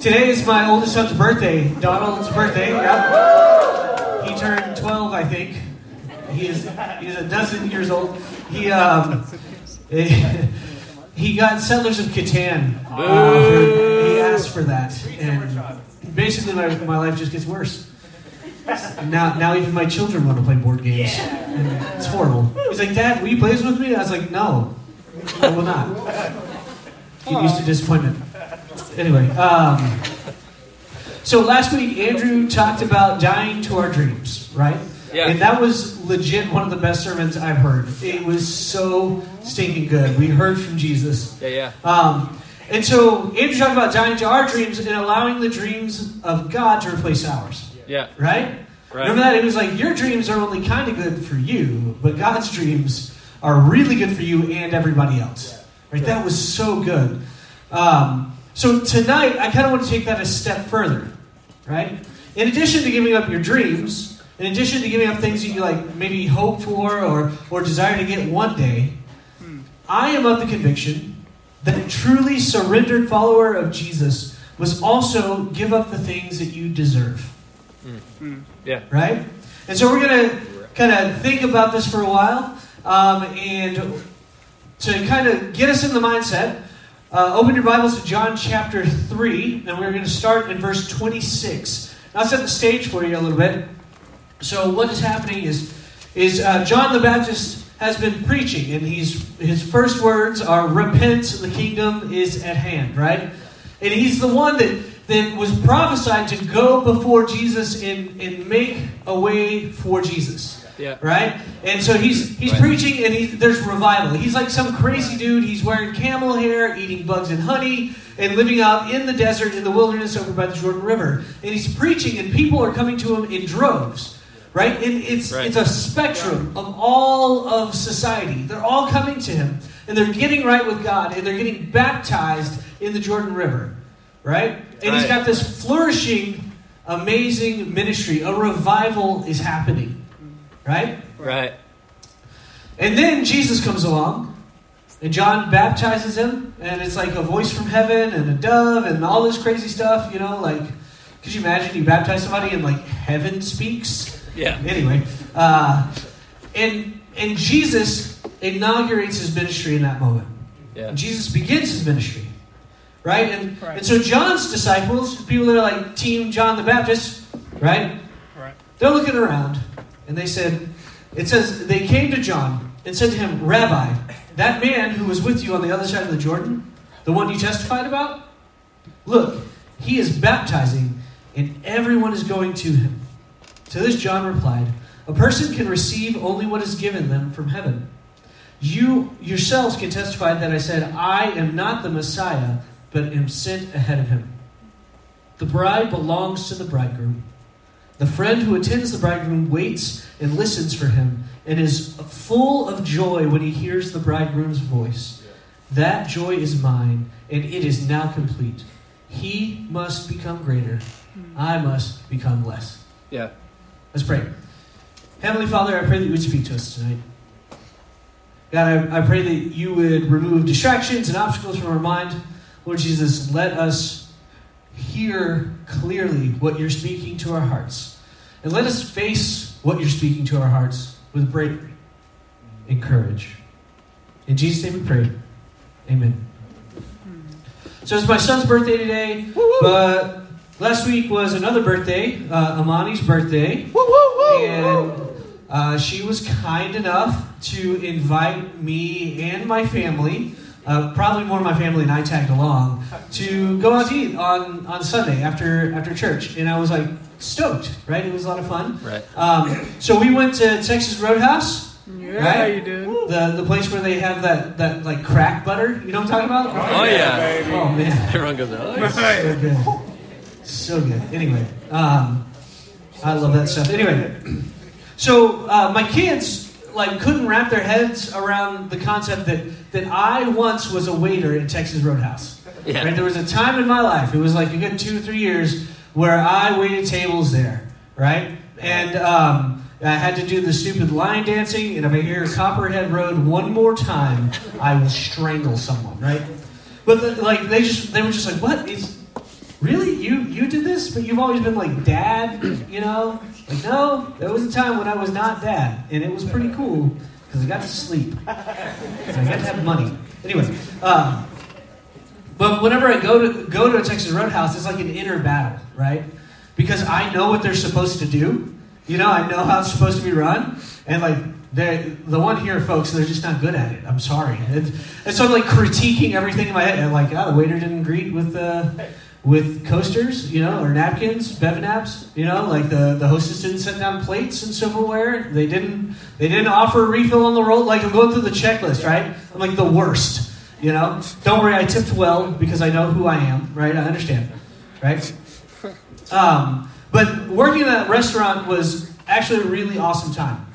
Today is my oldest son's birthday. Donald's birthday. Yep. He turned 12, I think. He is he's a dozen years old. He um, he got Settlers of Catan. Uh, for- he asked for that, and basically my, my life just gets worse. Now, now even my children want to play board games. And it's horrible. He's like, Dad, will you play this with me? I was like, No, I will not. Get used to disappointment. Anyway, um, so last week Andrew talked about dying to our dreams, right? Yeah. And that was legit one of the best sermons I've heard. It was so stinking good. We heard from Jesus. Yeah, yeah. Um, and so Andrew talked about dying to our dreams and allowing the dreams of God to replace ours, Yeah. right? Right. Remember that? It was like your dreams are only kind of good for you, but God's dreams are really good for you and everybody else. Right? That was so good. Um, so tonight, I kind of want to take that a step further. Right? In addition to giving up your dreams, in addition to giving up things that you like maybe hope for or, or desire to get one day, I am of the conviction that a truly surrendered follower of Jesus must also give up the things that you deserve Yeah. right? And so we're going to kind of think about this for a while, um, and to kind of get us in the mindset, uh, open your Bibles to John chapter 3, and we're going to start in verse 26. Now, I'll set the stage for you a little bit. So, what is happening is, is uh, John the Baptist has been preaching, and he's, his first words are, Repent, the kingdom is at hand, right? And he's the one that, that was prophesied to go before Jesus and, and make a way for Jesus. Yeah. Right? And so he's he's Right. preaching and he, there's revival. He's like some crazy dude. He's wearing camel hair, eating bugs and honey, and living out in the desert, in the wilderness over by the Jordan River. And he's preaching and people are coming to him in droves. Right? And it's Right. it's a spectrum of all of society. They're all coming to him and they're getting right with God and they're getting baptized in the Jordan River. Right? And he's got this flourishing, amazing ministry. A revival is happening. Right? Right. And then Jesus comes along, and John baptizes him, and it's like a voice from heaven and a dove and all this crazy stuff, you know, like, could you imagine you baptize somebody and like heaven speaks? Yeah. Anyway, uh, and and Jesus inaugurates his ministry in that moment. Yeah. And Jesus begins his ministry, right? And Right. and so John's disciples, people that are like Team John the Baptist, right? Right. They're looking around, and they said, it says, they came to John and said to him, Rabbi, that man who was with you on the other side of the Jordan, the one you testified about, look, he is baptizing, and everyone is going to him. To this, John replied, A person can receive only what is given them from heaven. You yourselves can testify that I said, I am not the Messiah, but am sent ahead of him. The bride belongs to the bridegroom. The friend who attends the bridegroom waits and listens for him and is full of joy when he hears the bridegroom's voice. That joy is mine, and it is now complete. He must become greater. Hmm. I must become less. Yeah. Let's pray. Heavenly Father, I pray that you would speak to us tonight. God, I, I pray that you would remove distractions and obstacles from our mind. Lord Jesus, let us hear clearly what you're speaking to our hearts. And let us face what you're speaking to our hearts with bravery and courage. In Jesus' name we pray. Amen. So it's my son's birthday today, but last week was another birthday, uh, Amani's birthday. And uh, she was kind enough to invite me and my family, uh, probably more of my family and I tagged along, to go out to eat on, on Sunday after after church. And I was like stoked, right? It was a lot of fun. Right. Um, so we went to Texas Roadhouse. Yeah, Right? you did. The, the place where they have that, that like crack butter, you know what I'm talking about? Oh, yeah. Oh man, Everyone goes, oh, so good, so good. Anyway, um, I love that stuff. Anyway, so uh, my kids like couldn't wrap their heads around the concept that that I once was a waiter at Texas Roadhouse. Yeah. Right? There was a time in my life, it was like a good two, or three years, where I waited tables there, right? And um, I had to do the stupid line dancing, and if I hear Copperhead Road one more time, I will strangle someone, right? But the, like they just they were just like, what is really? You you did this, but you've always been like dad, you know? Like, no, there was a time when I was not dad, and it was pretty cool because I got to sleep. I got to have money. Anyway, uh, but whenever I go to go to a Texas Roadhouse, it's like an inner battle, right? Because I know what they're supposed to do. You know, I know how it's supposed to be run, and like they the one here, folks, they're just not good at it. I'm sorry, and, and so I'm like critiquing everything in my head. And like, oh, the waiter didn't greet with uh, with coasters, you know, or napkins, bev naps, you know, like the, the hostess didn't set down plates and silverware. They didn't they didn't offer a refill on the roll. Like I'm going through the checklist, right? I'm like the worst, you know. Don't worry, I tipped well because I know who I am, right? I understand, right? Um, but working in that restaurant was actually a really awesome time.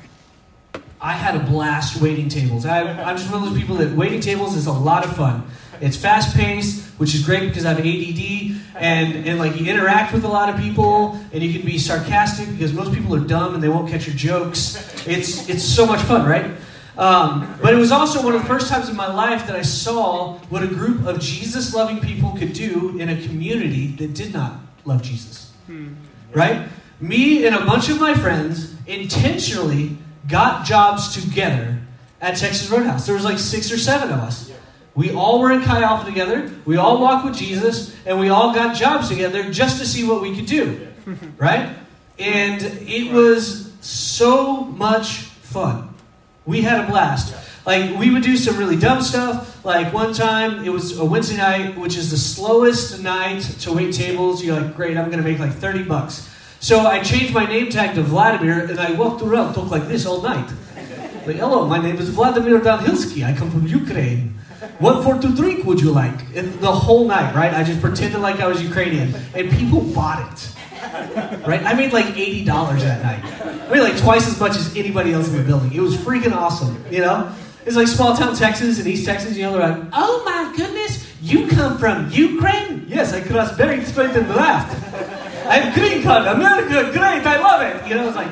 I had a blast waiting tables. I, I'm just one of those people that waiting tables is a lot of fun. It's fast paced, which is great because I have ADD, and, and like you interact with a lot of people, and you can be sarcastic because most people are dumb and they won't catch your jokes. It's it's so much fun, right? Um, but it was also one of the first times in my life that I saw what a group of Jesus loving people could do in a community that did not love Jesus. Right? Me and a bunch of my friends intentionally got jobs together at Texas Roadhouse. There was like six or seven of us. We all were in Chi Alpha together. We all walked with Jesus, and we all got jobs together just to see what we could do. Right? And it was so much fun. We had a blast. Like we would do some really dumb stuff. Like one time, it was a Wednesday night, which is the slowest night to wait tables. You're like, great, I'm going to make like 30 bucks. So I changed my name tag to Vladimir, and I walked around, talked like this all night. Like, hello, my name is Vladimir Dalhilsky. I come from Ukraine. What for to drink would you like? And the whole night, right? I just pretended like I was Ukrainian, and people bought it. Right? I made like eighty dollars that night. I made like twice as much as anybody else in the building. It was freaking awesome. You know, it's like small town Texas and East Texas. You know, they're like, "Oh my goodness, you come from Ukraine?" Yes, I crossed Bering Strait and left. I have green card, America, great, I love it. You know, it's like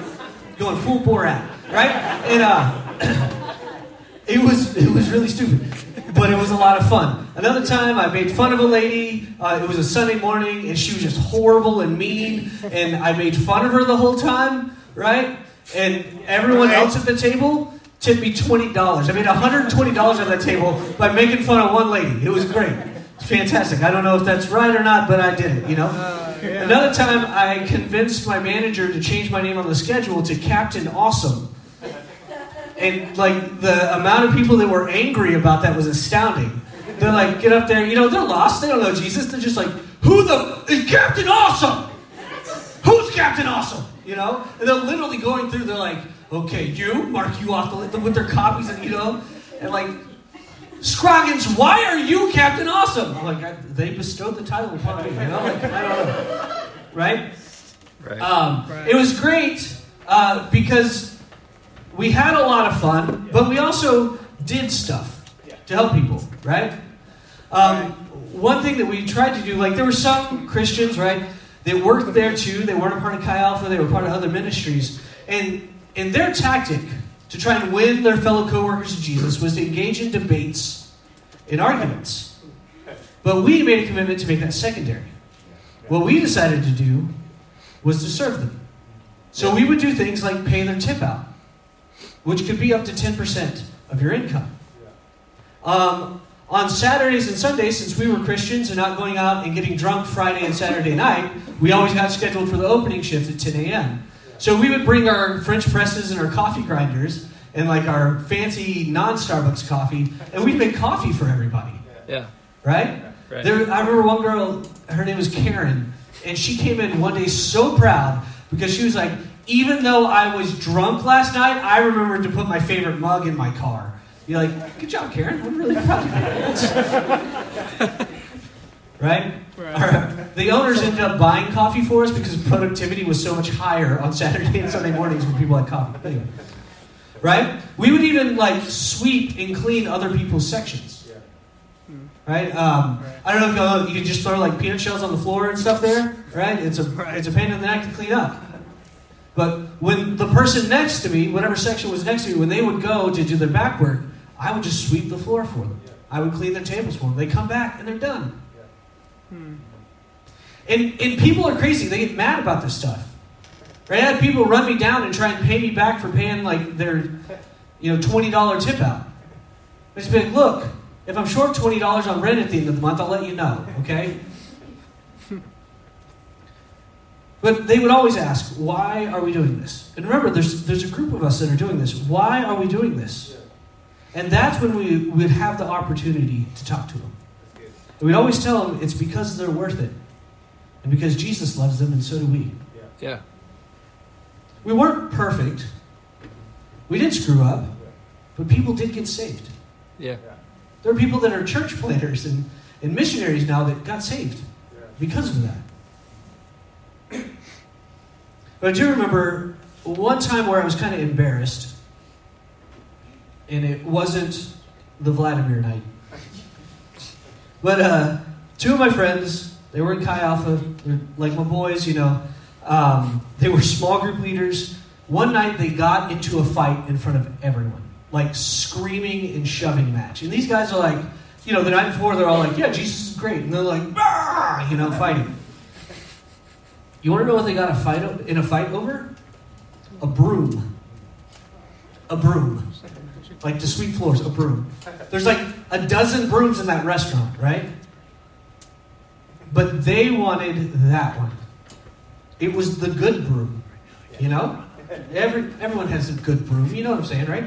going full bore out, right? And uh, it was it was really stupid but it was a lot of fun. Another time, I made fun of a lady. Uh, it was a Sunday morning, and she was just horrible and mean, and I made fun of her the whole time, right? And everyone else at the table tipped me twenty dollars. I made one hundred twenty dollars on that table by making fun of one lady. It was great. It's fantastic. I don't know if that's right or not, but I did it. You know. Another time, I convinced my manager to change my name on the schedule to Captain Awesome and like the amount of people that were angry about that was astounding. They're like, get up there, you know, they're lost. They don't know Jesus. They're just like, who the is Captain Awesome? Who's Captain Awesome? You know, and they're literally going through. They're like, okay, you mark you off the, with their copies, and you know, and like. Scroggins, why are you Captain Awesome? I'm like, I, they bestowed the title upon me, you know? Like, I don't know. Right? Right. Um, It was great uh, because we had a lot of fun, but we also did stuff to help people, right? Um, one thing that we tried to do, like there were some Christians, right? They worked there too. They weren't a part of Chi Alpha. They were part of other ministries, and and their tactic to try and win their fellow coworkers to Jesus was to engage in debates, in arguments. But we made a commitment to make that secondary. What we decided to do was to serve them. So we would do things like pay their tip out which could be up to 10% of your income. Um, on Saturdays and Sundays, since we were Christians and not going out and getting drunk Friday and Saturday night, we always got scheduled for the opening shift at 10 a.m. So we would bring our French presses and our coffee grinders and like our fancy non Starbucks coffee, and we'd make coffee for everybody. Yeah. Right? Right. There, I remember one girl, her name was Karen, and she came in one day so proud because she was like, even though I was drunk last night, I remembered to put my favorite mug in my car. You're like, good job, Karen. I'm really proud of you. right? Our- the owners ended up buying coffee for us because productivity was so much higher on Saturday and Sunday mornings when people had coffee. Anyway. Right? We would even like sweep and clean other people's sections. Right? Um, I don't know if y'all know, you can just throw like peanut shells on the floor and stuff there. Right? It's a it's a pain in the neck to clean up. But when the person next to me, whatever section was next to me, when they would go to do their back work, I would just sweep the floor for them. I would clean their tables for them. They come back and they're done. Hmm. And, and people are crazy. They get mad about this stuff. Right? I had people run me down and try and pay me back for paying like their, you know, twenty dollar tip out. I just be like, look, if I'm short twenty dollars on rent at the end of the month, I'll let you know. Okay. But they would always ask, why are we doing this? And remember, there's, there's a group of us that are doing this. Why are we doing this? And that's when we would have the opportunity to talk to them. And we'd always tell them it's because they're worth it. And because Jesus loves them, and so do we. Yeah. We weren't perfect. We did screw up. But people did get saved. Yeah. There are people that are church planters and, and missionaries now that got saved because of that. But I do remember one time where I was kind of embarrassed, and it wasn't the Vladimir night. But uh, two of my friends, they were in Chi Alpha, they're like my boys, you know. Um, they were small group leaders. One night they got into a fight in front of everyone, like screaming and shoving match. And these guys are like, you know, the night before they're all like, yeah, Jesus is great. And they're like, you know, fighting. You want to know what they got a fight in a fight over? A broom. A broom. Like to sweep floors, a broom. There's like a dozen brooms in that restaurant, right? But they wanted that one. It was the good broom. You know? Every, everyone has a good broom. You know what I'm saying, right?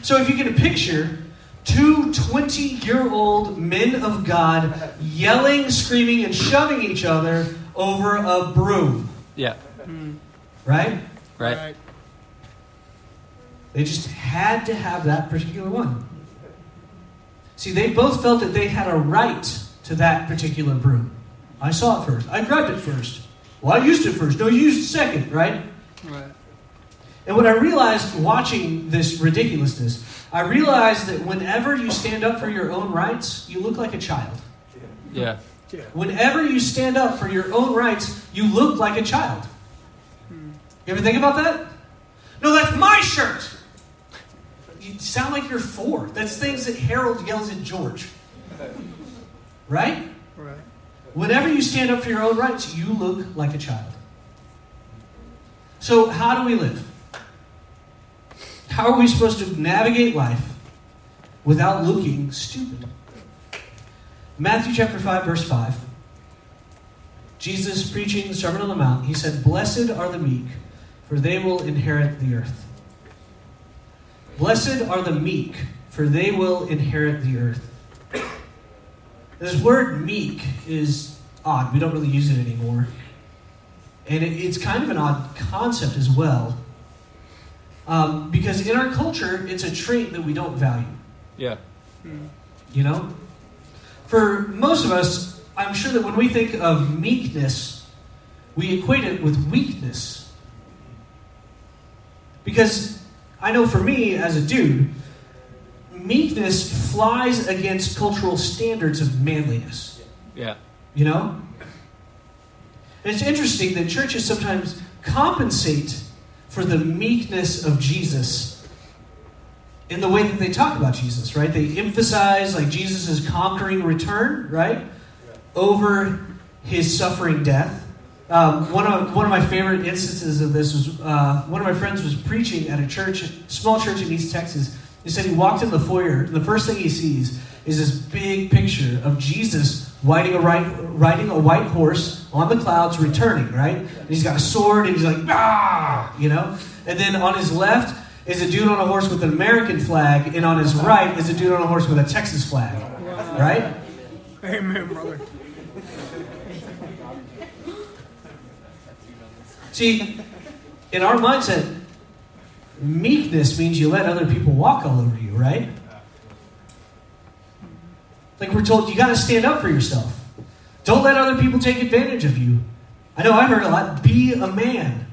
So if you get a picture, two 20 year old men of God yelling, screaming, and shoving each other over a broom, Yeah. Hmm. right? Right. They just had to have that particular one. See, they both felt that they had a right to that particular broom. I saw it first. I grabbed it first. Well, I used it first. No, you used it second, right? Right. And what I realized watching this ridiculousness, I realized that whenever you stand up for your own rights, you look like a child. Yeah. Yeah. Whenever you stand up for your own rights, you look like a child. You ever think about that? No, that's my shirt. You sound like you're four. That's things that Harold yells at George. Right? Right. Whenever you stand up for your own rights, you look like a child. So, how do we live? How are we supposed to navigate life without looking stupid? Matthew chapter 5, verse 5. Jesus preaching the Sermon on the Mount, he said, Blessed are the meek, for they will inherit the earth. Blessed are the meek, for they will inherit the earth. This word meek is odd. We don't really use it anymore. And it, it's kind of an odd concept as well. Um, because in our culture, it's a trait that we don't value. Yeah. You know? For most of us, I'm sure that when we think of meekness, we equate it with weakness. Because I know for me, as a dude, meekness flies against cultural standards of manliness. Yeah. You know? And it's interesting that churches sometimes compensate for the meekness of Jesus in the way that they talk about Jesus, right? They emphasize like Jesus' conquering return, right? Over his suffering death. Um, one of one of my favorite instances of this was uh, one of my friends was preaching at a church, small church in East Texas. He said he walked in the foyer. The first thing he sees is this big picture of Jesus riding a right, riding a white horse on the clouds, returning. Right? And he's got a sword, and he's like ah, you know. And then on his left is a dude on a horse with an American flag, and on his right is a dude on a horse with a Texas flag. Right? Amen, brother. See, in our mindset, meekness means you let other people walk all over you, right? Like we're told, you got to stand up for yourself. Don't let other people take advantage of you. I know I've heard a lot be a man.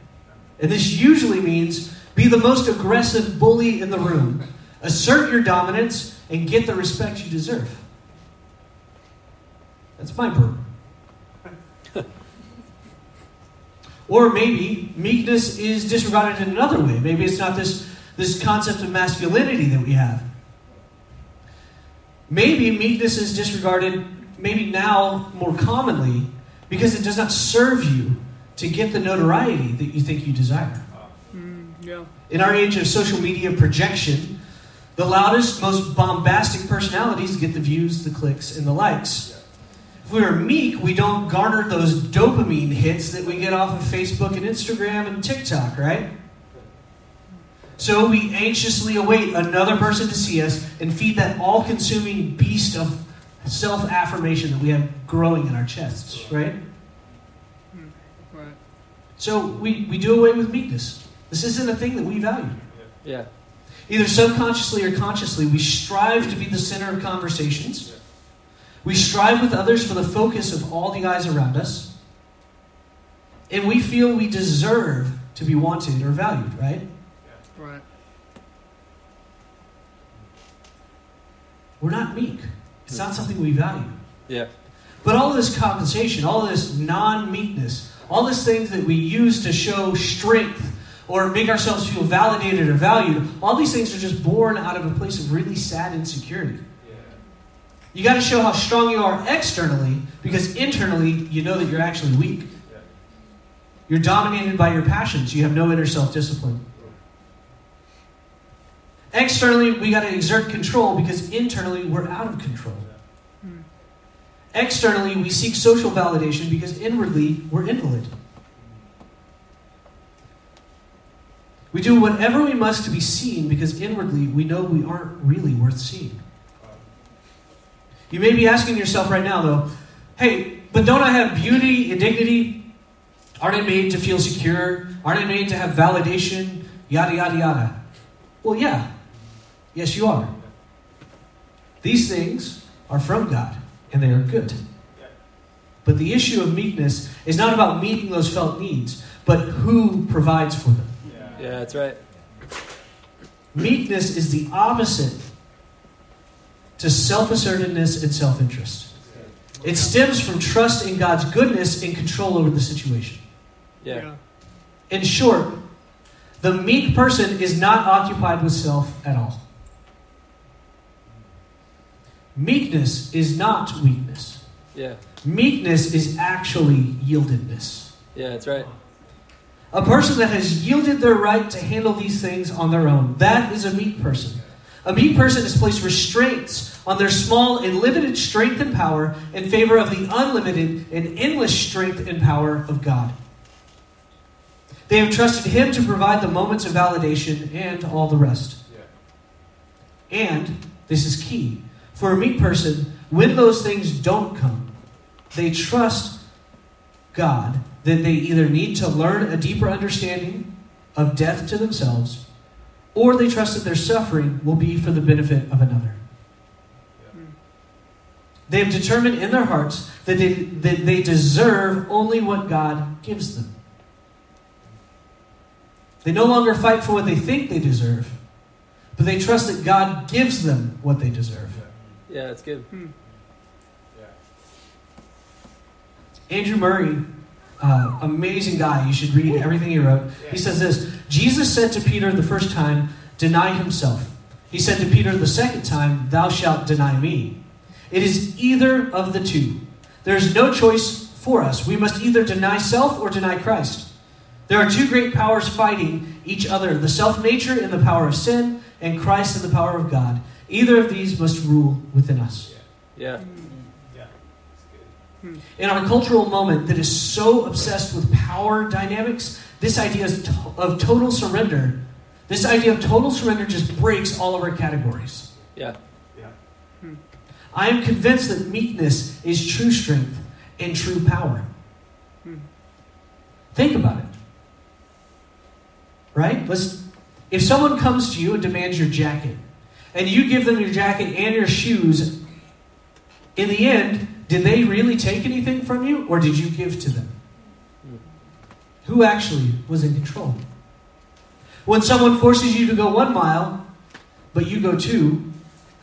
And this usually means be the most aggressive bully in the room, assert your dominance, and get the respect you deserve. That's my burden. Or maybe meekness is disregarded in another way. Maybe it's not this, this concept of masculinity that we have. Maybe meekness is disregarded, maybe now more commonly, because it does not serve you to get the notoriety that you think you desire. Yeah. In our age of social media projection, the loudest, most bombastic personalities get the views, the clicks, and the likes. If we are meek, we don't garner those dopamine hits that we get off of Facebook and Instagram and TikTok, right? So we anxiously await another person to see us and feed that all consuming beast of self affirmation that we have growing in our chests, right? Hmm. Right. So we, we do away with meekness. This isn't a thing that we value. Yeah. Either subconsciously or consciously, we strive to be the center of conversations. We strive with others for the focus of all the eyes around us. And we feel we deserve to be wanted or valued, right? Right. We're not meek. It's not something we value. Yeah. But all this compensation, all this non meekness, all these things that we use to show strength or make ourselves feel validated or valued, all these things are just born out of a place of really sad insecurity. You got to show how strong you are externally because internally you know that you're actually weak. You're dominated by your passions, you have no inner self discipline. Externally, we got to exert control because internally we're out of control. Hmm. Externally, we seek social validation because inwardly we're invalid. We do whatever we must to be seen because inwardly we know we aren't really worth seeing. You may be asking yourself right now, though, hey, but don't I have beauty and dignity? Aren't I made to feel secure? Aren't I made to have validation? Yada, yada, yada. Well, yeah. Yes, you are. These things are from God, and they are good. But the issue of meekness is not about meeting those felt needs, but who provides for them. Yeah, that's right. Meekness is the opposite to self assertiveness and self interest. It stems from trust in God's goodness and control over the situation. Yeah. In short, the meek person is not occupied with self at all. Meekness is not weakness. Yeah. Meekness is actually yieldedness. Yeah, that's right. A person that has yielded their right to handle these things on their own. That is a meek person. A meek person has placed restraints on their small and limited strength and power in favor of the unlimited and endless strength and power of God. They have trusted Him to provide the moments of validation and all the rest. And, this is key, for a meek person, when those things don't come, they trust God that they either need to learn a deeper understanding of death to themselves or they trust that their suffering will be for the benefit of another. They have determined in their hearts that they, that they deserve only what God gives them. They no longer fight for what they think they deserve, but they trust that God gives them what they deserve. Yeah, that's good. Hmm. Andrew Murray, uh, amazing guy. You should read everything he wrote. He says this Jesus said to Peter the first time, Deny himself. He said to Peter the second time, Thou shalt deny me. It is either of the two. There is no choice for us. We must either deny self or deny Christ. There are two great powers fighting each other the self nature and the power of sin, and Christ and the power of God. Either of these must rule within us. Yeah. In our cultural moment that is so obsessed with power dynamics, this idea of total surrender, this idea of total surrender just breaks all of our categories. Yeah. Hmm. I am convinced that meekness is true strength and true power. Hmm. Think about it. Right? Let's if someone comes to you and demands your jacket, and you give them your jacket and your shoes, in the end, did they really take anything from you, or did you give to them? Who actually was in control? When someone forces you to go one mile, but you go two,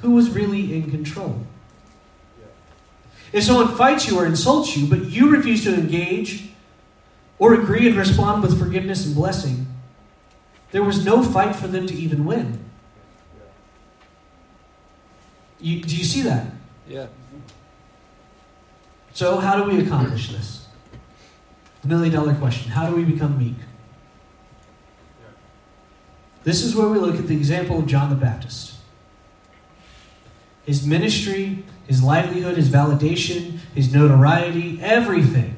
who was really in control? If someone fights you or insults you, but you refuse to engage or agree and respond with forgiveness and blessing, there was no fight for them to even win. You, do you see that? Yeah. So, how do we accomplish this? The million dollar question How do we become meek? This is where we look at the example of John the Baptist. His ministry, his livelihood, his validation, his notoriety, everything.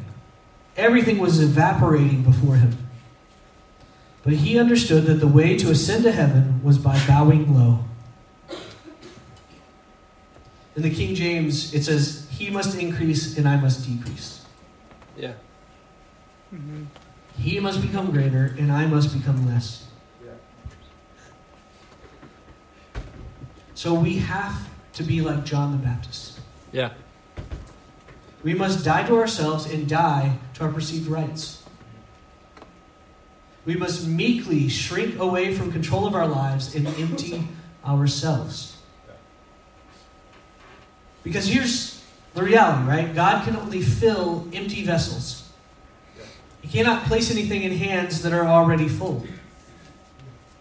Everything was evaporating before him. But he understood that the way to ascend to heaven was by bowing low. In the King James, it says, He must increase and I must decrease. Yeah. Mm-hmm. He must become greater and I must become less. Yeah. So we have to be like John the Baptist. Yeah. We must die to ourselves and die to our perceived rights. We must meekly shrink away from control of our lives and empty ourselves. Because here's the reality, right? God can only fill empty vessels. He cannot place anything in hands that are already full.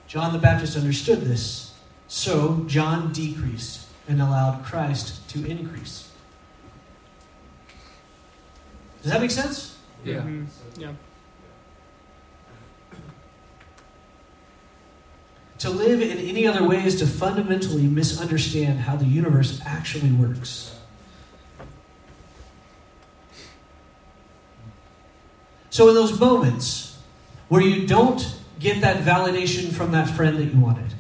John the Baptist understood this. So John decreased and allowed Christ to increase. Does that make sense? Yeah. Mm-hmm. Yeah. To live in any other way is to fundamentally misunderstand how the universe actually works. So, in those moments where you don't get that validation from that friend that you wanted,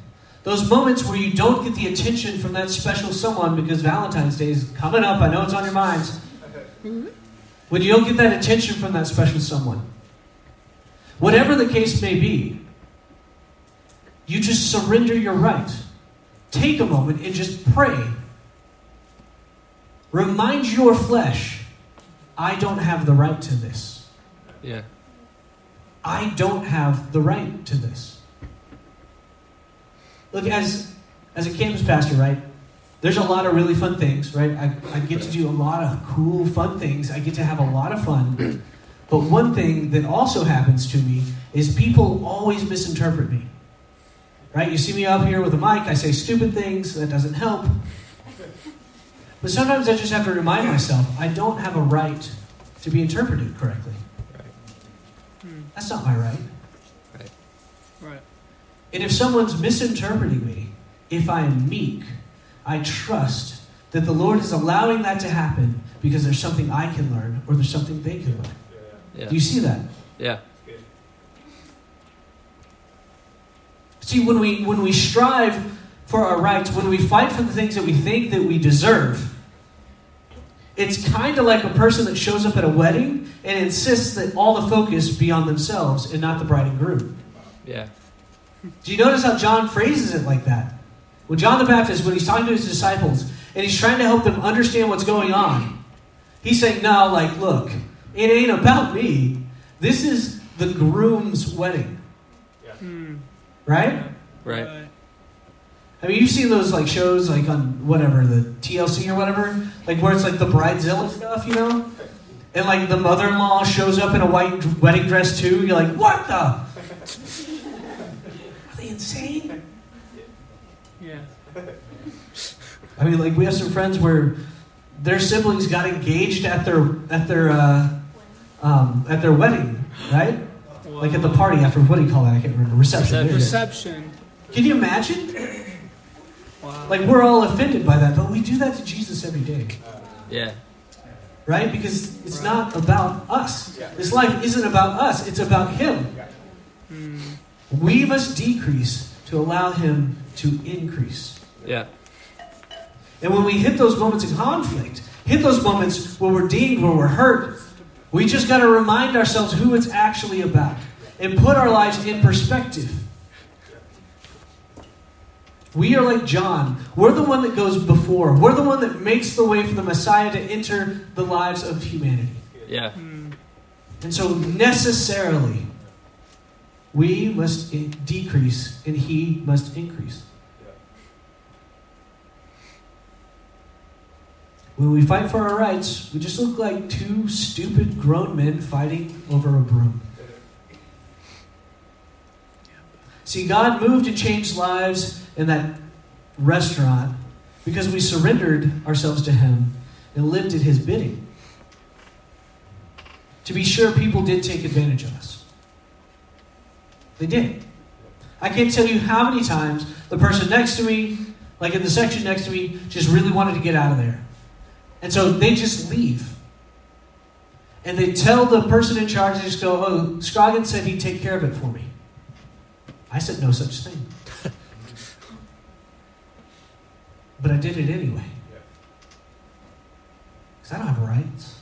those moments where you don't get the attention from that special someone because Valentine's Day is coming up, I know it's on your minds. When you don't get that attention from that special someone, whatever the case may be, you just surrender your right. Take a moment and just pray. Remind your flesh, I don't have the right to this. Yeah. I don't have the right to this. Look, as as a campus pastor, right? There's a lot of really fun things, right? I, I get to do a lot of cool, fun things. I get to have a lot of fun. But one thing that also happens to me is people always misinterpret me. Right? You see me up here with a mic, I say stupid things, that doesn't help. But sometimes I just have to remind myself I don't have a right to be interpreted correctly. That's not my right. Right. Right. And if someone's misinterpreting me, if I am meek, I trust that the Lord is allowing that to happen because there's something I can learn or there's something they can learn. Yeah. Do you see that? Yeah. See, when we when we strive for our rights, when we fight for the things that we think that we deserve, it's kind of like a person that shows up at a wedding and insists that all the focus be on themselves and not the bride and groom. Yeah. Do you notice how John phrases it like that? When John the Baptist, when he's talking to his disciples and he's trying to help them understand what's going on, he's saying, No, like, look, it ain't about me. This is the groom's wedding, Mm. right? Right. I mean, you've seen those like shows like on whatever the TLC or whatever, like where it's like the bridezilla stuff, you know, and like the mother-in-law shows up in a white wedding dress too. You're like, what the? Are they insane? Yeah. I mean, like we have some friends where their siblings got engaged at their at their uh, um, at their wedding, right? Like at the party after what do you call that? I can't remember. Reception. Reception. Can you imagine? Wow. Like we're all offended by that, but we do that to Jesus every day. Yeah. right? Because it's not about us. This life isn't about us, it's about Him. Mm. We must decrease to allow Him to increase. Yeah. And when we hit those moments of conflict, hit those moments where we're dinged, where we're hurt, we just got to remind ourselves who it's actually about and put our lives in perspective. We are like John. We're the one that goes before. We're the one that makes the way for the Messiah to enter the lives of humanity. Yeah. Mm. And so, necessarily, we must in- decrease and he must increase. When we fight for our rights, we just look like two stupid grown men fighting over a broom. See, God moved and changed lives in that restaurant because we surrendered ourselves to Him and lived at His bidding. to be sure people did take advantage of us. They did. I can't tell you how many times the person next to me, like in the section next to me, just really wanted to get out of there. And so they just leave. And they tell the person in charge, they just go, Oh, Scroggins said he'd take care of it for me. I said no such thing. But I did it anyway. Because I don't have rights.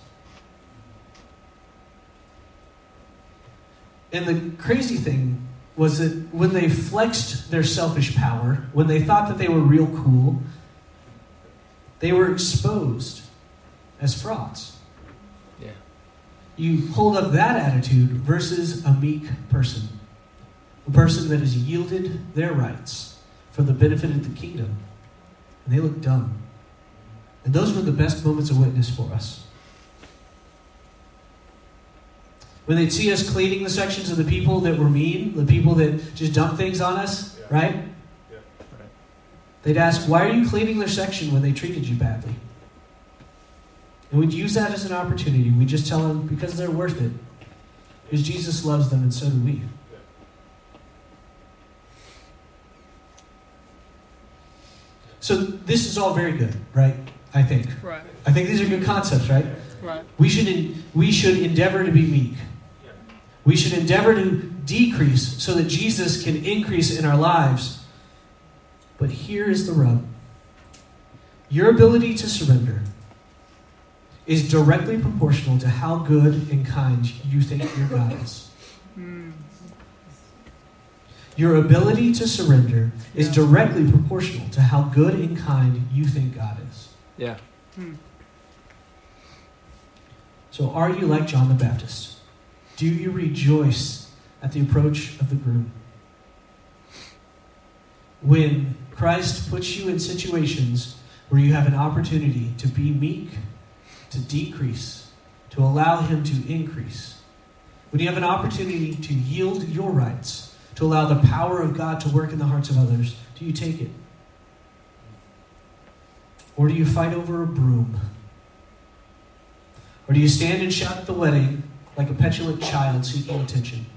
And the crazy thing was that when they flexed their selfish power, when they thought that they were real cool, they were exposed as frauds. Yeah. You hold up that attitude versus a meek person, a person that has yielded their rights for the benefit of the kingdom, and they look dumb. And those were the best moments of witness for us. When they'd see us cleaning the sections of the people that were mean, the people that just dump things on us, Yeah. right? Yeah. Right. They'd ask, Why are you cleaning their section when they treated you badly? And we'd use that as an opportunity. We'd just tell them, Because they're worth it. Because Jesus loves them, and so do we. So this is all very good, right? I think. Right. I think these are good concepts, right? Right. We should en- we should endeavor to be meek. We should endeavor to decrease so that Jesus can increase in our lives. But here is the rub. Your ability to surrender is directly proportional to how good and kind you think your God is. Mm. Your ability to surrender is Yeah. directly proportional to how good and kind you think God is. Yeah. Mm. So, are you like John the Baptist? Do you rejoice at the approach of the groom? When Christ puts you in situations where you have an opportunity to be meek, to decrease, to allow Him to increase, when you have an opportunity to yield your rights, to allow the power of God to work in the hearts of others, do you take it? Or do you fight over a broom? Or do you stand and shout at the wedding like a petulant child seeking attention?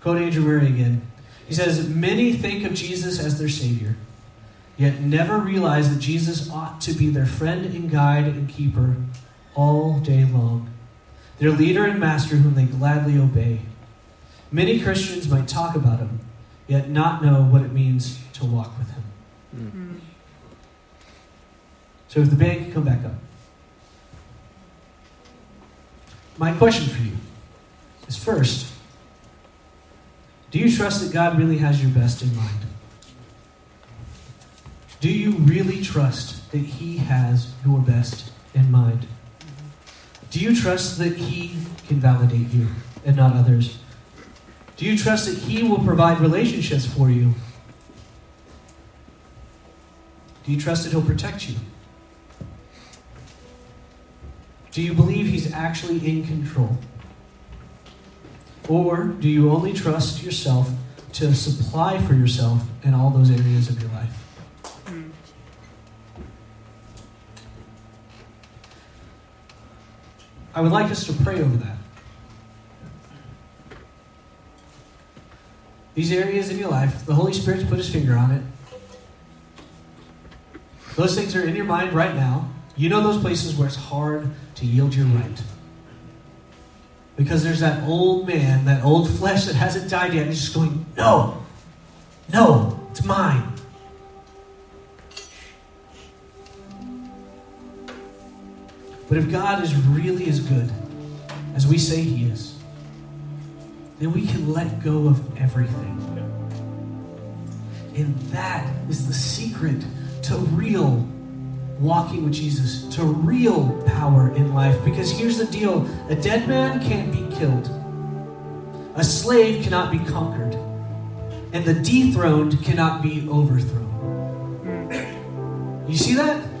Quote Andrew Murray again. He says, Many think of Jesus as their Savior, yet never realize that Jesus ought to be their friend and guide and keeper all day long, their leader and master whom they gladly obey. Many Christians might talk about him, yet not know what it means to walk with him. Mm. Mm. So if the band can come back up. My question for you is first, do you trust that God really has your best in mind? Do you really trust that He has your best in mind? Do you trust that He can validate you and not others? Do you trust that He will provide relationships for you? Do you trust that He'll protect you? Do you believe He's actually in control? Or do you only trust yourself to supply for yourself in all those areas of your life? I would like us to pray over that. These areas in your life, the Holy Spirit's put his finger on it. Those things are in your mind right now. You know those places where it's hard to yield your right. Because there's that old man, that old flesh that hasn't died yet, and he's just going, No, no, it's mine. But if God is really as good as we say He is, then we can let go of everything. And that is the secret to real walking with Jesus, to real power in life. Because here's the deal a dead man can't be killed, a slave cannot be conquered, and the dethroned cannot be overthrown. You see that?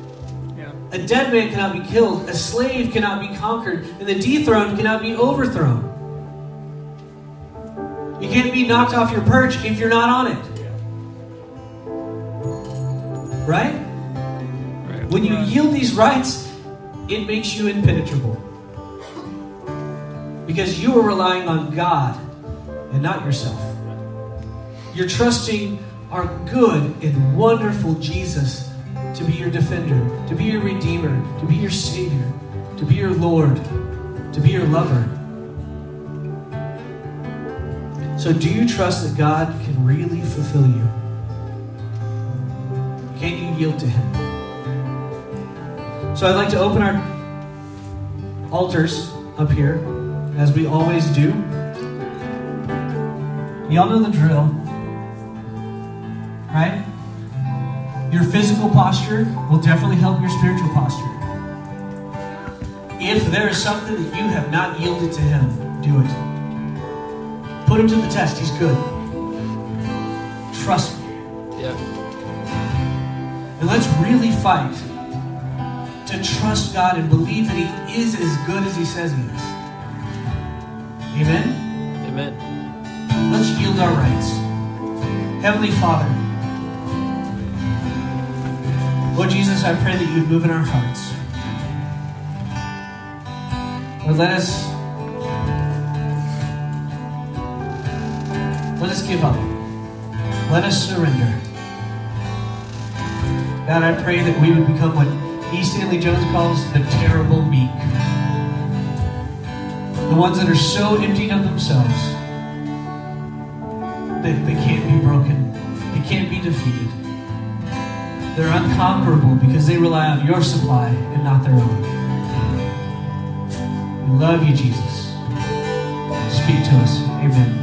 A dead man cannot be killed, a slave cannot be conquered, and the dethroned cannot be overthrown. You can't be knocked off your perch if you're not on it. Right? Right. When you yield these rights, it makes you impenetrable. Because you are relying on God and not yourself. You're trusting our good and wonderful Jesus to be your defender, to be your redeemer, to be your savior, to be your Lord, to be your lover. So, do you trust that God can really fulfill you? Can you yield to Him? So, I'd like to open our altars up here, as we always do. Y'all know the drill, right? Your physical posture will definitely help your spiritual posture. If there is something that you have not yielded to Him, do it. Put Him to the test. He's good. Trust me. Yeah. And let's really fight to trust God and believe that He is as good as He says He is. Amen? Amen. Let's yield our rights. Heavenly Father, Lord Jesus, I pray that you would move in our hearts. Lord, let us let us give up. Let us surrender. God, I pray that we would become what E. Stanley Jones calls the terrible meek. The ones that are so emptied of themselves that they can't be broken. They can't be defeated. They're unconquerable because they rely on your supply and not their own. We love you, Jesus. Speak to us. Amen.